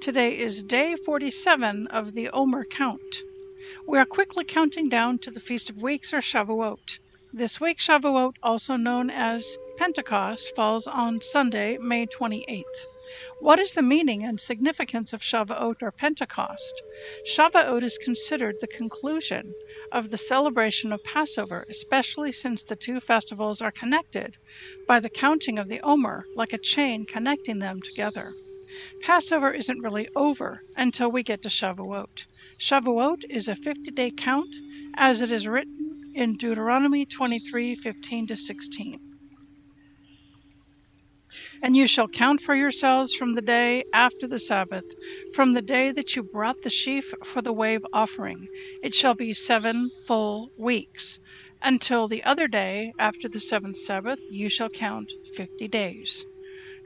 Today is day 47 of the Omer count. We are quickly counting down to the Feast of Weeks or Shavuot. This week, Shavuot, also known as Pentecost, falls on Sunday, May 28th. What is the meaning and significance of Shavuot or Pentecost? Shavuot is considered the conclusion of the celebration of Passover, especially since the two festivals are connected by the counting of the Omer, like a chain connecting them together. Passover isn't really over until we get to Shavuot. Shavuot is a 50 day count as it is written in Deuteronomy 23 15 to 16. And you shall count for yourselves from the day after the Sabbath, from the day that you brought the sheaf for the wave offering. It shall be seven full weeks. Until the other day after the seventh Sabbath, you shall count fifty days.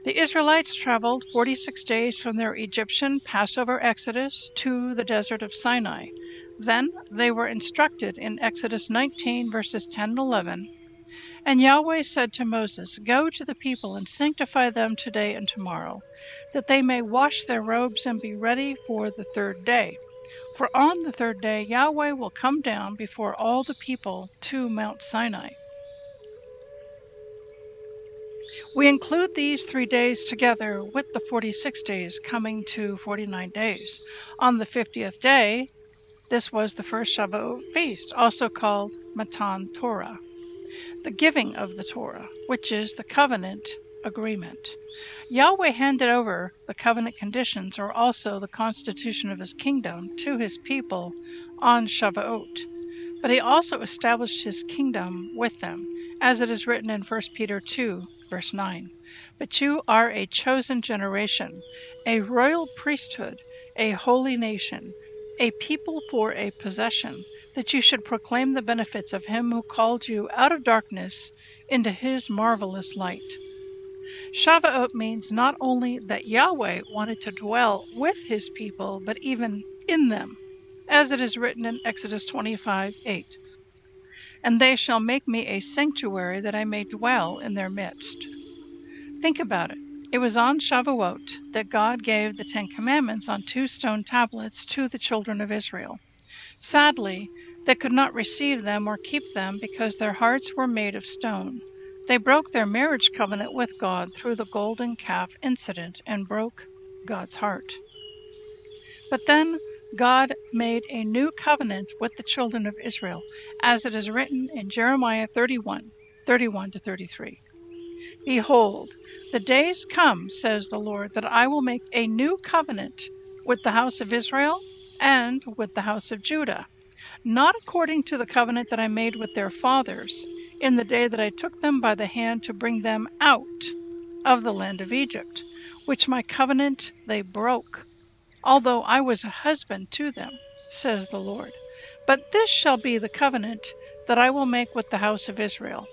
The Israelites traveled 46 days from their Egyptian Passover exodus to the desert of Sinai. Then they were instructed in Exodus 19, verses 10 and 11 and Yahweh said to Moses, Go to the people and sanctify them today and tomorrow, that they may wash their robes and be ready for the third day. For on the third day Yahweh will come down before all the people to Mount Sinai. We include these three days together with the 46 days, coming to 49 days. On the 50th day, this was the first Shavuot feast, also called Matan Torah the giving of the Torah, which is the covenant agreement. Yahweh handed over the covenant conditions, or also the constitution of his kingdom, to his people on Shavuot. But he also established his kingdom with them, as it is written in 1 Peter 2, verse 9. But you are a chosen generation, a royal priesthood, a holy nation, a people for a possession that you should proclaim the benefits of him who called you out of darkness into his marvelous light. Shavuot means not only that Yahweh wanted to dwell with his people, but even in them, as it is written in Exodus 25 8. And they shall make me a sanctuary that I may dwell in their midst. Think about it. It was on Shavuot that God gave the Ten Commandments on two stone tablets to the children of Israel. Sadly, they could not receive them or keep them because their hearts were made of stone. They broke their marriage covenant with God through the golden calf incident and broke God's heart. But then God made a new covenant with the children of Israel, as it is written in Jeremiah 31 31 to 33. Behold, the days come, says the Lord, that I will make a new covenant with the house of Israel and with the house of Judah, not according to the covenant that I made with their fathers in the day that I took them by the hand to bring them out of the land of Egypt, which my covenant they broke, although I was a husband to them, says the Lord. But this shall be the covenant that I will make with the house of Israel.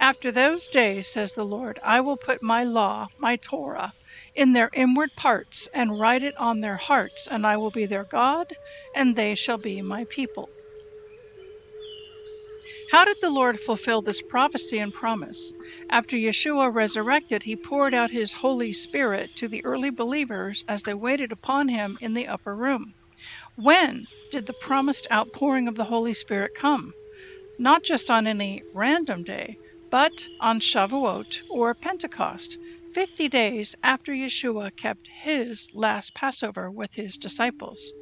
After those days, says the Lord, I will put my law, my Torah, in their inward parts, and write it on their hearts, and I will be their God, and they shall be my people. How did the Lord fulfill this prophecy and promise? After Yeshua resurrected, he poured out his Holy Spirit to the early believers as they waited upon him in the upper room. When did the promised outpouring of the Holy Spirit come? Not just on any random day, but on Shavuot or Pentecost, 50 days after Yeshua kept his last Passover with his disciples.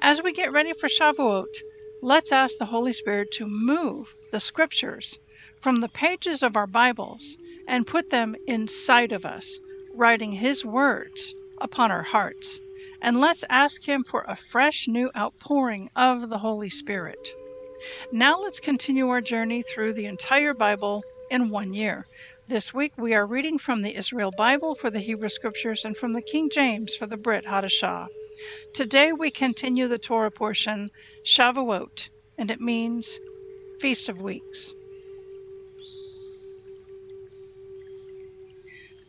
As we get ready for Shavuot, let's ask the Holy Spirit to move the scriptures from the pages of our Bibles and put them inside of us, writing His words upon our hearts. And let's ask Him for a fresh new outpouring of the Holy Spirit. Now let's continue our journey through the entire Bible in one year. This week we are reading from the Israel Bible for the Hebrew Scriptures and from the King James for the Brit Hadashah. Today we continue the Torah portion, Shavuot, and it means Feast of Weeks.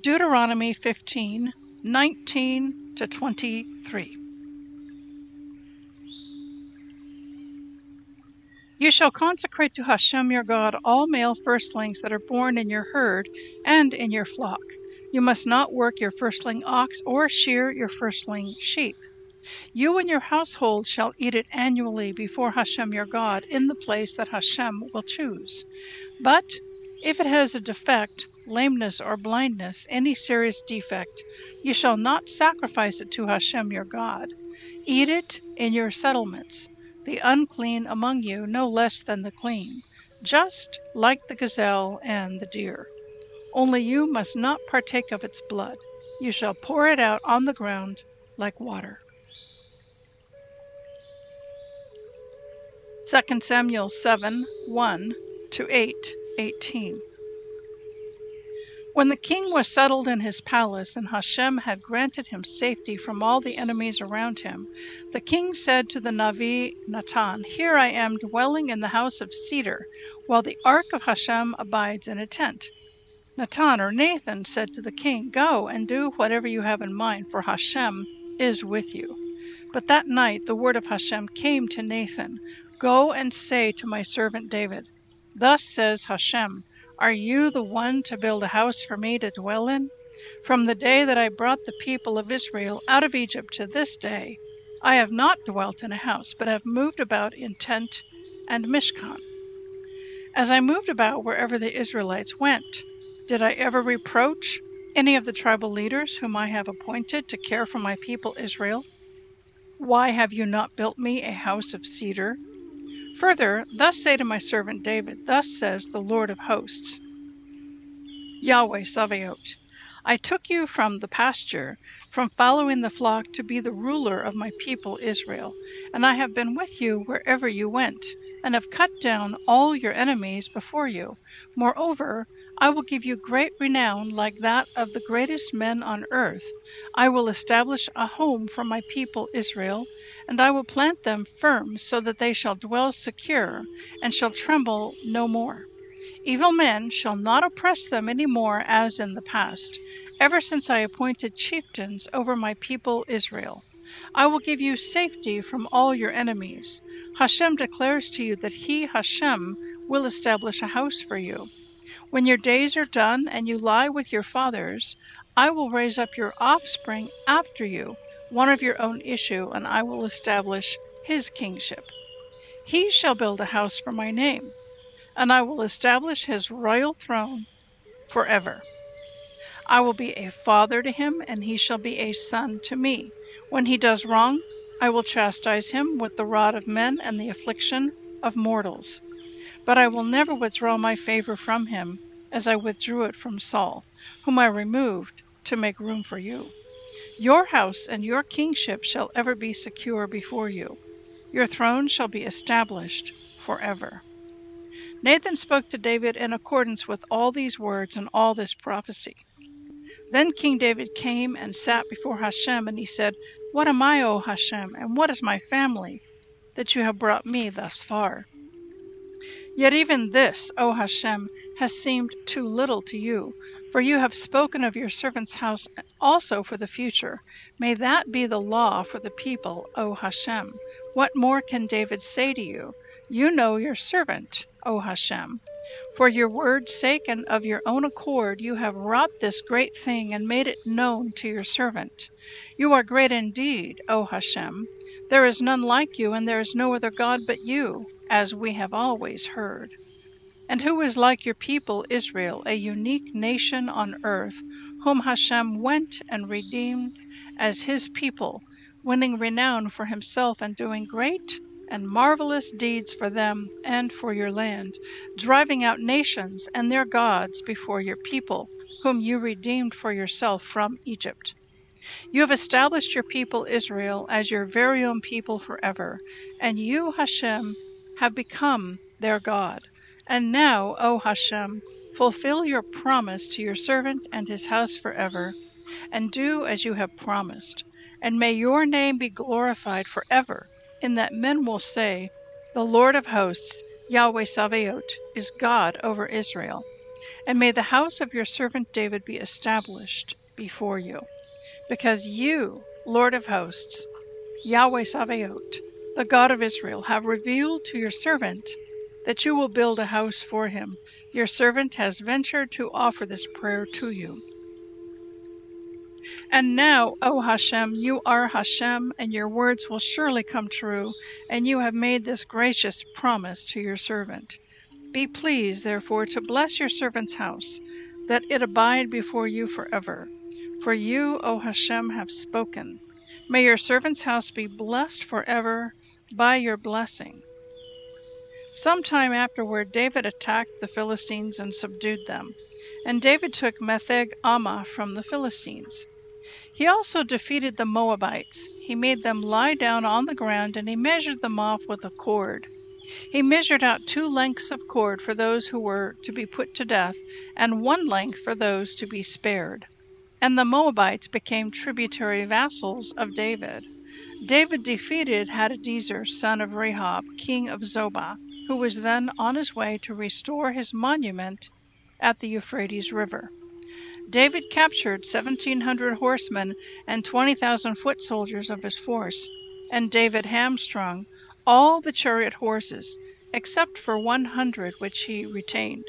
Deuteronomy 15 19 to 23. You shall consecrate to Hashem your God all male firstlings that are born in your herd and in your flock. You must not work your firstling ox or shear your firstling sheep. You and your household shall eat it annually before Hashem your God in the place that Hashem will choose. But if it has a defect, lameness, or blindness, any serious defect, you shall not sacrifice it to Hashem your God. Eat it in your settlements the unclean among you no less than the clean, just like the gazelle and the deer. Only you must not partake of its blood. You shall pour it out on the ground like water. 2 Samuel 7 1 to 8 18. When the king was settled in his palace, and Hashem had granted him safety from all the enemies around him, the king said to the Navi Natan, Here I am dwelling in the house of cedar, while the ark of Hashem abides in a tent. Natan or Nathan said to the king, Go and do whatever you have in mind, for Hashem is with you. But that night the word of Hashem came to Nathan Go and say to my servant David, Thus says Hashem, are you the one to build a house for me to dwell in? From the day that I brought the people of Israel out of Egypt to this day, I have not dwelt in a house, but have moved about in tent and mishkan. As I moved about wherever the Israelites went, did I ever reproach any of the tribal leaders whom I have appointed to care for my people Israel? Why have you not built me a house of cedar Further, thus say to my servant David, Thus says the Lord of hosts, Yahweh Sabaoth, I took you from the pasture, from following the flock, to be the ruler of my people Israel, and I have been with you wherever you went, and have cut down all your enemies before you. Moreover, I will give you great renown like that of the greatest men on earth. I will establish a home for my people Israel, and I will plant them firm so that they shall dwell secure and shall tremble no more. Evil men shall not oppress them any more as in the past, ever since I appointed chieftains over my people Israel. I will give you safety from all your enemies. Hashem declares to you that he, Hashem, will establish a house for you. When your days are done and you lie with your fathers, I will raise up your offspring after you, one of your own issue, and I will establish his kingship. He shall build a house for my name, and I will establish his royal throne forever. I will be a father to him, and he shall be a son to me. When he does wrong, I will chastise him with the rod of men and the affliction of mortals. But I will never withdraw my favor from him, as I withdrew it from Saul, whom I removed to make room for you. Your house and your kingship shall ever be secure before you. Your throne shall be established forever. Nathan spoke to David in accordance with all these words and all this prophecy. Then King David came and sat before Hashem, and he said, What am I, O Hashem, and what is my family, that you have brought me thus far? Yet even this, O Hashem, has seemed too little to you, for you have spoken of your servant's house also for the future. May that be the law for the people, O Hashem. What more can David say to you? You know your servant, O Hashem. For your word's sake and of your own accord, you have wrought this great thing and made it known to your servant. You are great indeed, O Hashem. There is none like you, and there is no other God but you as we have always heard. And who is like your people Israel, a unique nation on earth, whom Hashem went and redeemed as his people winning renown for himself and doing great and marvelous deeds for them and for your land, driving out nations and their gods before your people, whom you redeemed for yourself from Egypt. You have established your people Israel as your very own people forever, and you, Hashem, have become their God. And now, O Hashem, fulfill your promise to your servant and his house forever, and do as you have promised. And may your name be glorified forever, in that men will say, The Lord of hosts, Yahweh Sabaoth, is God over Israel. And may the house of your servant David be established before you because you, Lord of hosts, Yahweh Sabaoth, the God of Israel, have revealed to your servant that you will build a house for him. Your servant has ventured to offer this prayer to you. And now, O Hashem, you are Hashem, and your words will surely come true, and you have made this gracious promise to your servant. Be pleased, therefore, to bless your servant's house, that it abide before you forever. For you, O Hashem, have spoken. May your servant's house be blessed forever by your blessing. Some time afterward, David attacked the Philistines and subdued them. And David took Metheg Ammah from the Philistines. He also defeated the Moabites. He made them lie down on the ground, and he measured them off with a cord. He measured out two lengths of cord for those who were to be put to death, and one length for those to be spared and the Moabites became tributary vassals of David. David defeated Hadadezer, son of Rehob, king of Zobah, who was then on his way to restore his monument at the Euphrates River. David captured 1,700 horsemen and 20,000 foot soldiers of his force, and David hamstrung all the chariot horses, except for 100 which he retained.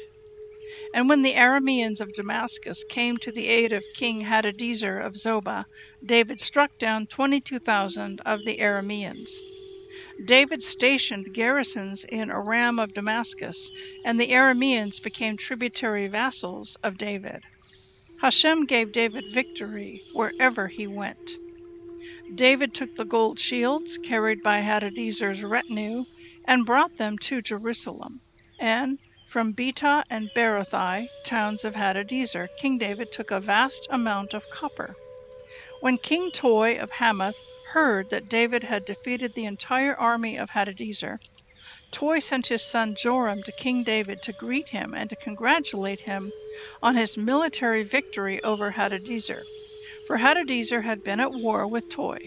And when the Arameans of Damascus came to the aid of King Hadadezer of Zobah, David struck down 22,000 of the Arameans. David stationed garrisons in Aram of Damascus, and the Arameans became tributary vassals of David. Hashem gave David victory wherever he went. David took the gold shields carried by Hadadezer's retinue and brought them to Jerusalem, and from Betah and Berothai, towns of Hadadezer, King David took a vast amount of copper. When King Toi of Hamath heard that David had defeated the entire army of Hadadezer, Toi sent his son Joram to King David to greet him and to congratulate him on his military victory over Hadadezer, for Hadadezer had been at war with Toi.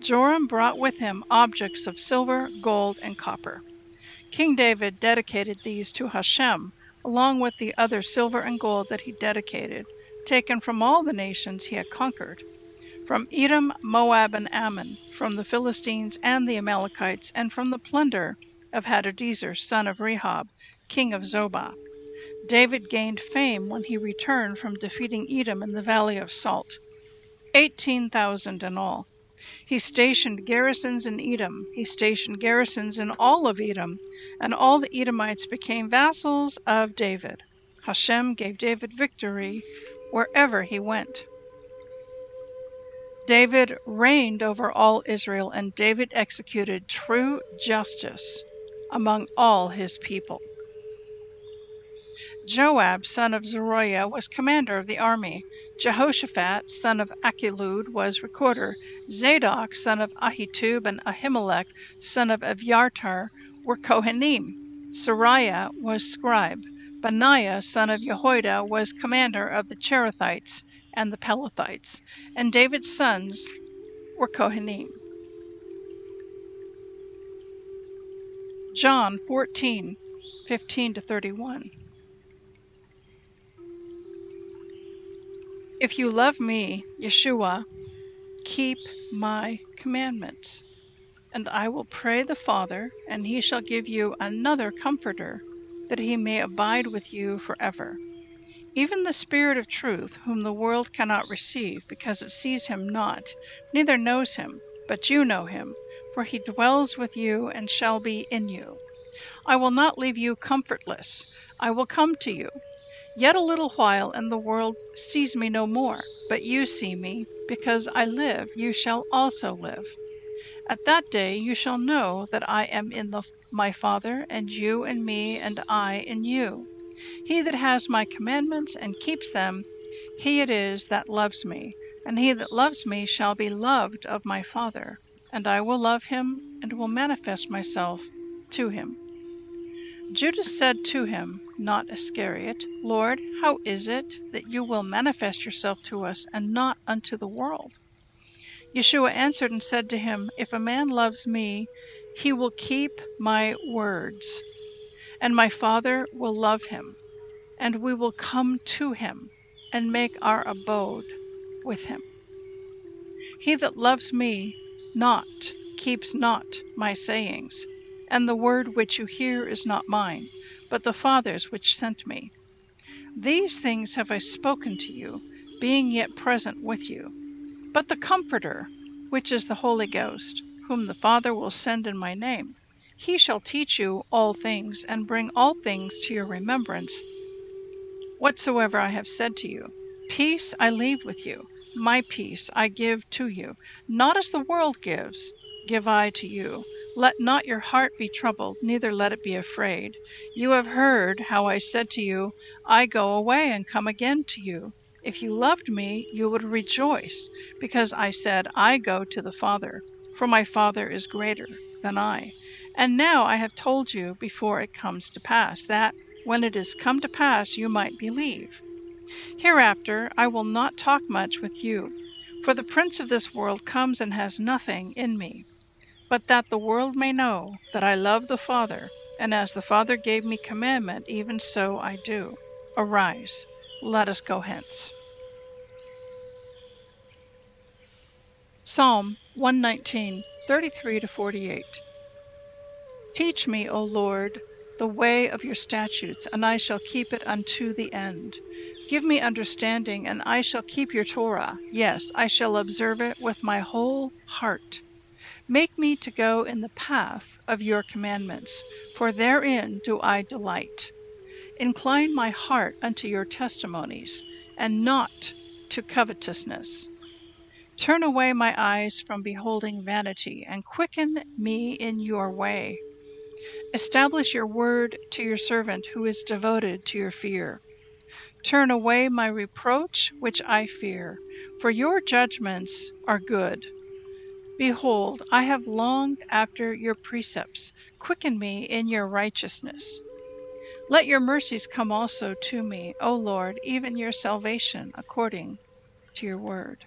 Joram brought with him objects of silver, gold, and copper. King David dedicated these to Hashem, along with the other silver and gold that he dedicated, taken from all the nations he had conquered from Edom, Moab, and Ammon, from the Philistines and the Amalekites, and from the plunder of Hadadezer, son of Rehob, king of Zobah. David gained fame when he returned from defeating Edom in the Valley of Salt, 18,000 in all. He stationed garrisons in Edom. He stationed garrisons in all of Edom, and all the Edomites became vassals of David. Hashem gave David victory wherever he went. David reigned over all Israel, and David executed true justice among all his people. Joab, son of Zeruiah, was commander of the army. Jehoshaphat, son of Achilud, was recorder. Zadok, son of Ahitub, and Ahimelech, son of Abiathar, were Kohanim. Seraiah was scribe. Benaiah, son of Jehoiada, was commander of the Cherethites and the Pelethites. And David's sons were Kohanim. John 14, 15 to 31. If you love me, Yeshua, keep my commandments. And I will pray the Father, and he shall give you another comforter, that he may abide with you forever. Even the Spirit of truth, whom the world cannot receive, because it sees him not, neither knows him, but you know him, for he dwells with you and shall be in you. I will not leave you comfortless, I will come to you. Yet a little while, and the world sees me no more. But you see me. Because I live, you shall also live. At that day you shall know that I am in the, my Father, and you in me, and I in you. He that has my commandments and keeps them, he it is that loves me, and he that loves me shall be loved of my Father, and I will love him, and will manifest myself to him. Judas said to him, not Iscariot, Lord, how is it that you will manifest yourself to us and not unto the world? Yeshua answered and said to him, If a man loves me, he will keep my words, and my Father will love him, and we will come to him and make our abode with him. He that loves me not keeps not my sayings and the word which you hear is not mine, but the Father's which sent me. These things have I spoken to you, being yet present with you. But the Comforter, which is the Holy Ghost, whom the Father will send in my name, he shall teach you all things, and bring all things to your remembrance, whatsoever I have said to you. Peace I leave with you, my peace I give to you, not as the world gives, give I to you. Let not your heart be troubled, neither let it be afraid. You have heard how I said to you, I go away and come again to you. If you loved me, you would rejoice, because I said, I go to the Father, for my Father is greater than I. And now I have told you before it comes to pass, that when it is come to pass you might believe. Hereafter I will not talk much with you, for the prince of this world comes and has nothing in me but that the world may know that I love the Father, and as the Father gave me commandment, even so I do. Arise, let us go hence. Psalm 119, 33 to 48. Teach me, O Lord, the way of your statutes, and I shall keep it unto the end. Give me understanding, and I shall keep your Torah. Yes, I shall observe it with my whole heart. Make me to go in the path of your commandments, for therein do I delight. Incline my heart unto your testimonies, and not to covetousness. Turn away my eyes from beholding vanity, and quicken me in your way. Establish your word to your servant who is devoted to your fear. Turn away my reproach which I fear, for your judgments are good. Behold, I have longed after your precepts. Quicken me in your righteousness. Let your mercies come also to me, O Lord, even your salvation, according to your word.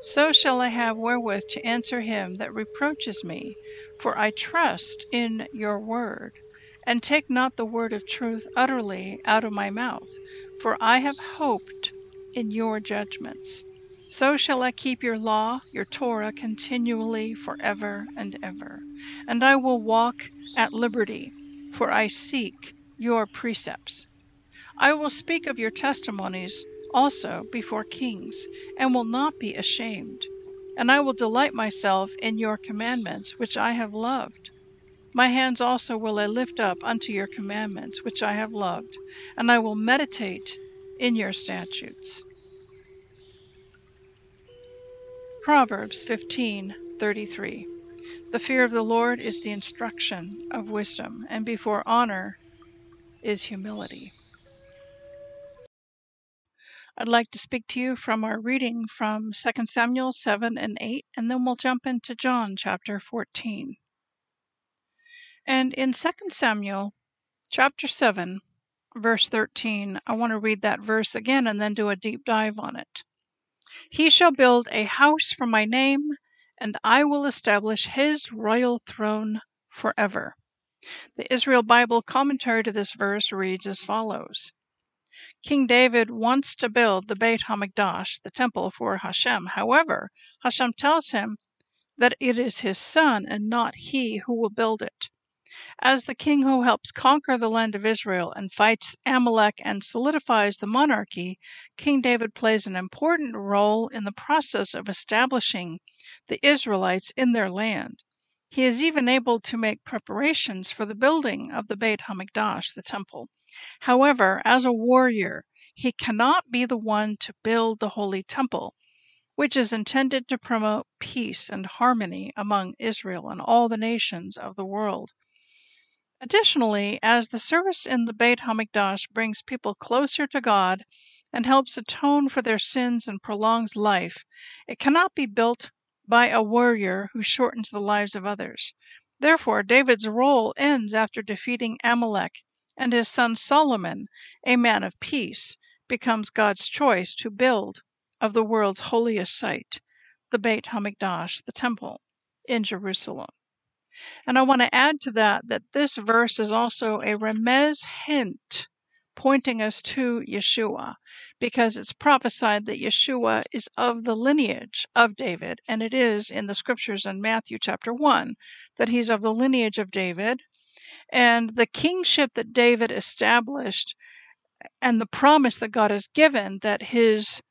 So shall I have wherewith to answer him that reproaches me, for I trust in your word. And take not the word of truth utterly out of my mouth, for I have hoped in your judgments. So shall I keep your law, your Torah, continually forever and ever. And I will walk at liberty, for I seek your precepts. I will speak of your testimonies also before kings, and will not be ashamed. And I will delight myself in your commandments, which I have loved. My hands also will I lift up unto your commandments, which I have loved, and I will meditate in your statutes. Proverbs 15:33 The fear of the Lord is the instruction of wisdom, and before honor is humility. I'd like to speak to you from our reading from 2 Samuel 7 and 8, and then we'll jump into John chapter 14. And in 2 Samuel chapter 7, verse 13, I want to read that verse again and then do a deep dive on it. He shall build a house for my name, and I will establish his royal throne forever. The Israel Bible commentary to this verse reads as follows King David wants to build the Beit HaMikdash, the temple for Hashem. However, Hashem tells him that it is his son and not he who will build it. As the king who helps conquer the land of Israel and fights Amalek and solidifies the monarchy, King David plays an important role in the process of establishing the Israelites in their land. He is even able to make preparations for the building of the Beit HaMikdash, the temple. However, as a warrior, he cannot be the one to build the holy temple. which is intended to promote peace and harmony among Israel and all the nations of the world. Additionally, as the service in the Beit HaMikdash brings people closer to God and helps atone for their sins and prolongs life, it cannot be built by a warrior who shortens the lives of others. Therefore, David's role ends after defeating Amalek, and his son Solomon, a man of peace, becomes God's choice to build of the world's holiest site, the Beit HaMikdash, the temple in Jerusalem. And I want to add to that that this verse is also a remez hint pointing us to Yeshua because it's prophesied that Yeshua is of the lineage of David, and it is in the scriptures in Matthew chapter 1 that he's of the lineage of David. And the kingship that David established and the promise that God has given that his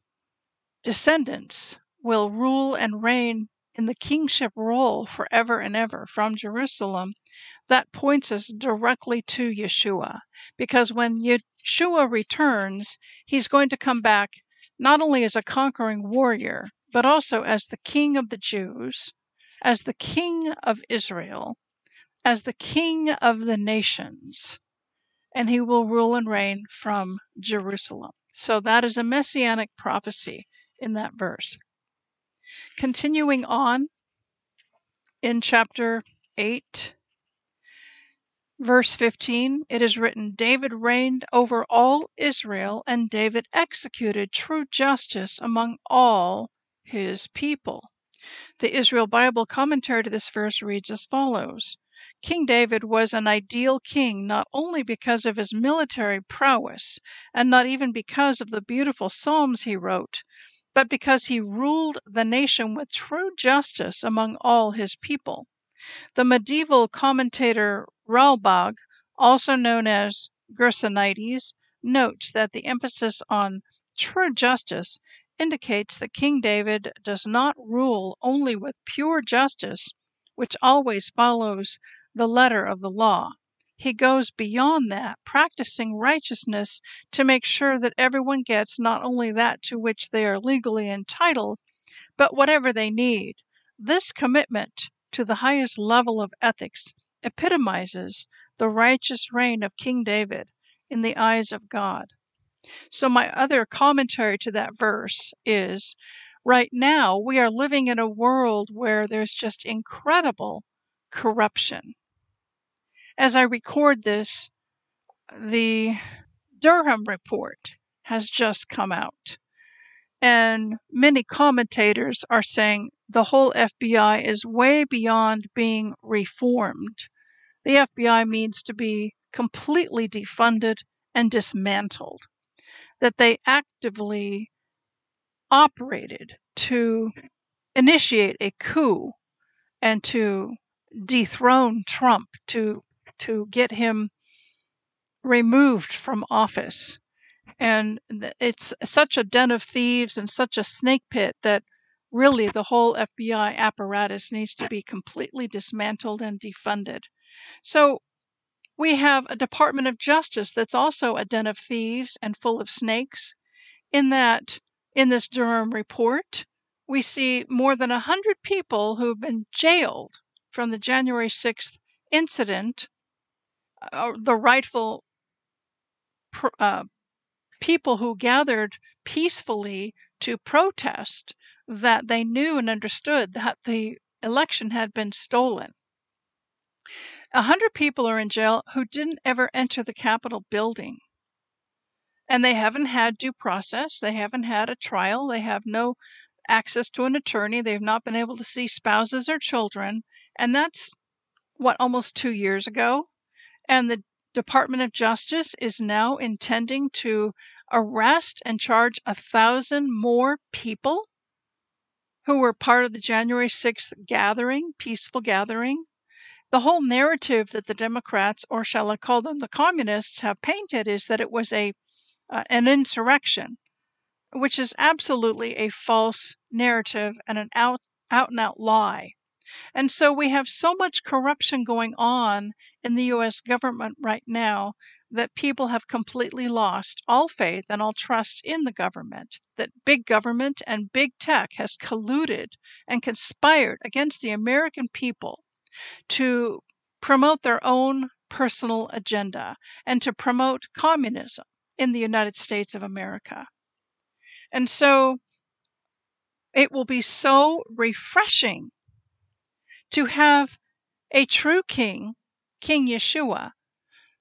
descendants will rule and reign in the kingship role forever and ever from Jerusalem, that points us directly to Yeshua. Because when Yeshua returns, he's going to come back not only as a conquering warrior, but also as the king of the Jews, as the king of Israel, as the king of the nations, and he will rule and reign from Jerusalem. So that is a messianic prophecy in that verse. Continuing on in chapter 8, verse 15, it is written David reigned over all Israel, and David executed true justice among all his people. The Israel Bible commentary to this verse reads as follows King David was an ideal king not only because of his military prowess, and not even because of the beautiful psalms he wrote, but because he ruled the nation with true justice among all his people. The medieval commentator Ralbag, also known as Gersonides, notes that the emphasis on true justice indicates that King David does not rule only with pure justice, which always follows the letter of the law, he goes beyond that, practicing righteousness to make sure that everyone gets not only that to which they are legally entitled, but whatever they need. This commitment to the highest level of ethics epitomizes the righteous reign of King David in the eyes of God. So, my other commentary to that verse is right now we are living in a world where there's just incredible corruption. As I record this, the Durham report has just come out. And many commentators are saying the whole FBI is way beyond being reformed. The FBI needs to be completely defunded and dismantled. That they actively operated to initiate a coup and to dethrone Trump, to to get him removed from office. And it's such a den of thieves and such a snake pit that really the whole FBI apparatus needs to be completely dismantled and defunded. So we have a Department of Justice that's also a den of thieves and full of snakes, in that in this Durham report, we see more than 100 people who've been jailed from the January 6th incident uh, the rightful uh, people who gathered peacefully to protest that they knew and understood that the election had been stolen. A hundred people are in jail who didn't ever enter the Capitol building. And they haven't had due process. They haven't had a trial. They have no access to an attorney. They've not been able to see spouses or children. And that's what, almost two years ago? And the Department of Justice is now intending to arrest and charge a thousand more people who were part of the January 6th gathering, peaceful gathering. The whole narrative that the Democrats, or shall I call them the communists, have painted is that it was a uh, an insurrection, which is absolutely a false narrative and an out out and out lie. And so we have so much corruption going on in the US government right now that people have completely lost all faith and all trust in the government, that big government and big tech has colluded and conspired against the American people to promote their own personal agenda and to promote communism in the United States of America. And so it will be so refreshing to have a true king, King Yeshua,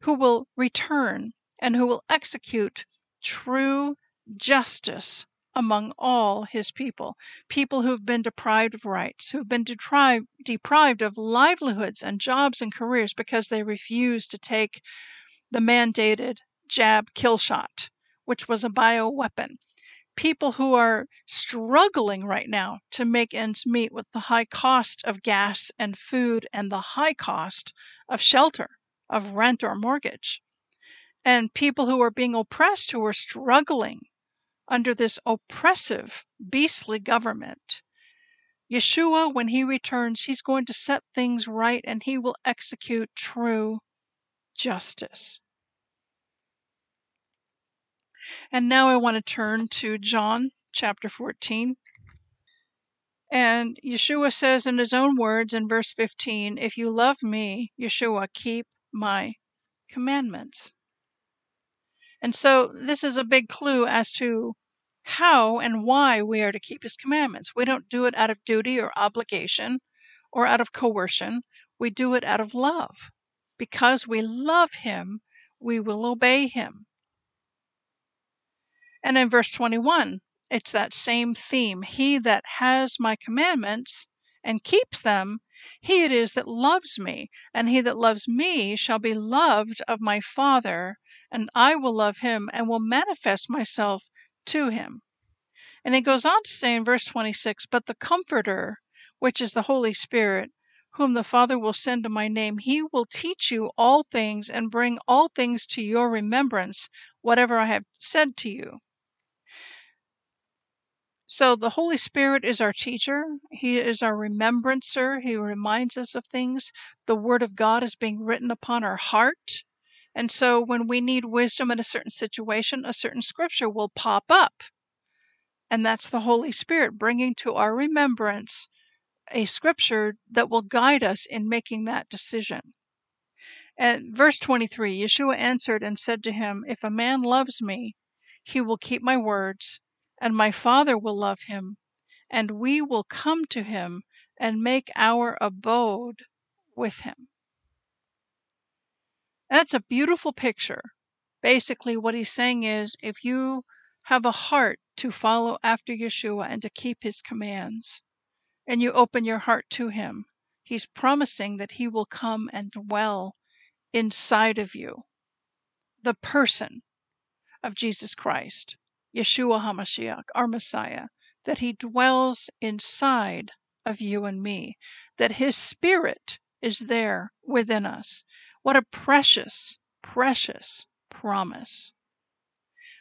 who will return and who will execute true justice among all his people, people who have been deprived of rights, who have been deprived, deprived of livelihoods and jobs and careers because they refused to take the mandated jab kill shot, which was a bioweapon. People who are struggling right now to make ends meet with the high cost of gas and food and the high cost of shelter of rent or mortgage. And people who are being oppressed, who are struggling under this oppressive, beastly government. Yeshua, when he returns, he's going to set things right and he will execute true justice. And now I want to turn to John chapter 14. And Yeshua says in his own words in verse 15, If you love me, Yeshua, keep my commandments. And so this is a big clue as to how and why we are to keep his commandments. We don't do it out of duty or obligation or out of coercion. We do it out of love. Because we love him, we will obey him. And in verse 21, it's that same theme. He that has my commandments and keeps them, he it is that loves me, and he that loves me shall be loved of my Father, and I will love him and will manifest myself to him. And he goes on to say in verse 26 But the Comforter, which is the Holy Spirit, whom the Father will send in my name, he will teach you all things and bring all things to your remembrance, whatever I have said to you. So the Holy Spirit is our teacher. He is our remembrancer. He reminds us of things. The Word of God is being written upon our heart. And so when we need wisdom in a certain situation, a certain scripture will pop up. And that's the Holy Spirit bringing to our remembrance a scripture that will guide us in making that decision. And verse 23 Yeshua answered and said to him, If a man loves me, he will keep my words and my Father will love him, and we will come to him and make our abode with him. That's a beautiful picture. Basically, what he's saying is if you have a heart to follow after Yeshua and to keep his commands, and you open your heart to him, he's promising that he will come and dwell inside of you, the person of Jesus Christ. Yeshua HaMashiach, our Messiah, that He dwells inside of you and me, that His Spirit is there within us. What a precious, precious promise.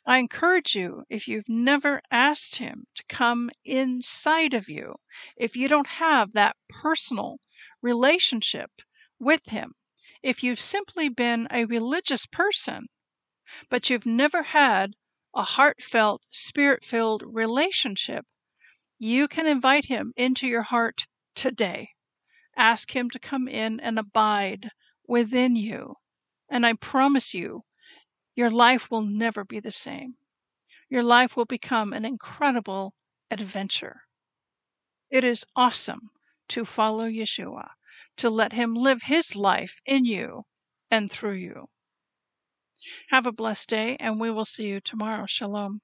I encourage you, if you've never asked Him to come inside of you, if you don't have that personal relationship with Him, if you've simply been a religious person, but you've never had a heartfelt, spirit filled relationship, you can invite Him into your heart today. Ask Him to come in and abide within you. And I promise you, your life will never be the same. Your life will become an incredible adventure. It is awesome to follow Yeshua, to let Him live His life in you and through you. Have a blessed day, and we will see you tomorrow. Shalom.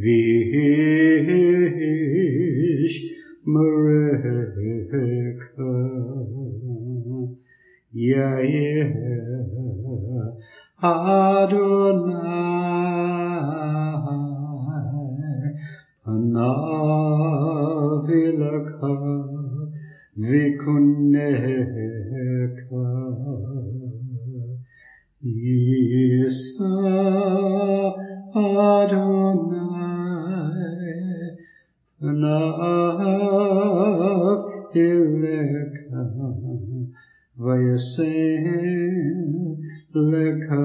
Vish Mareka Yair Adonai navilaka vikuneka Isa Adonai panav ileka vayasem leka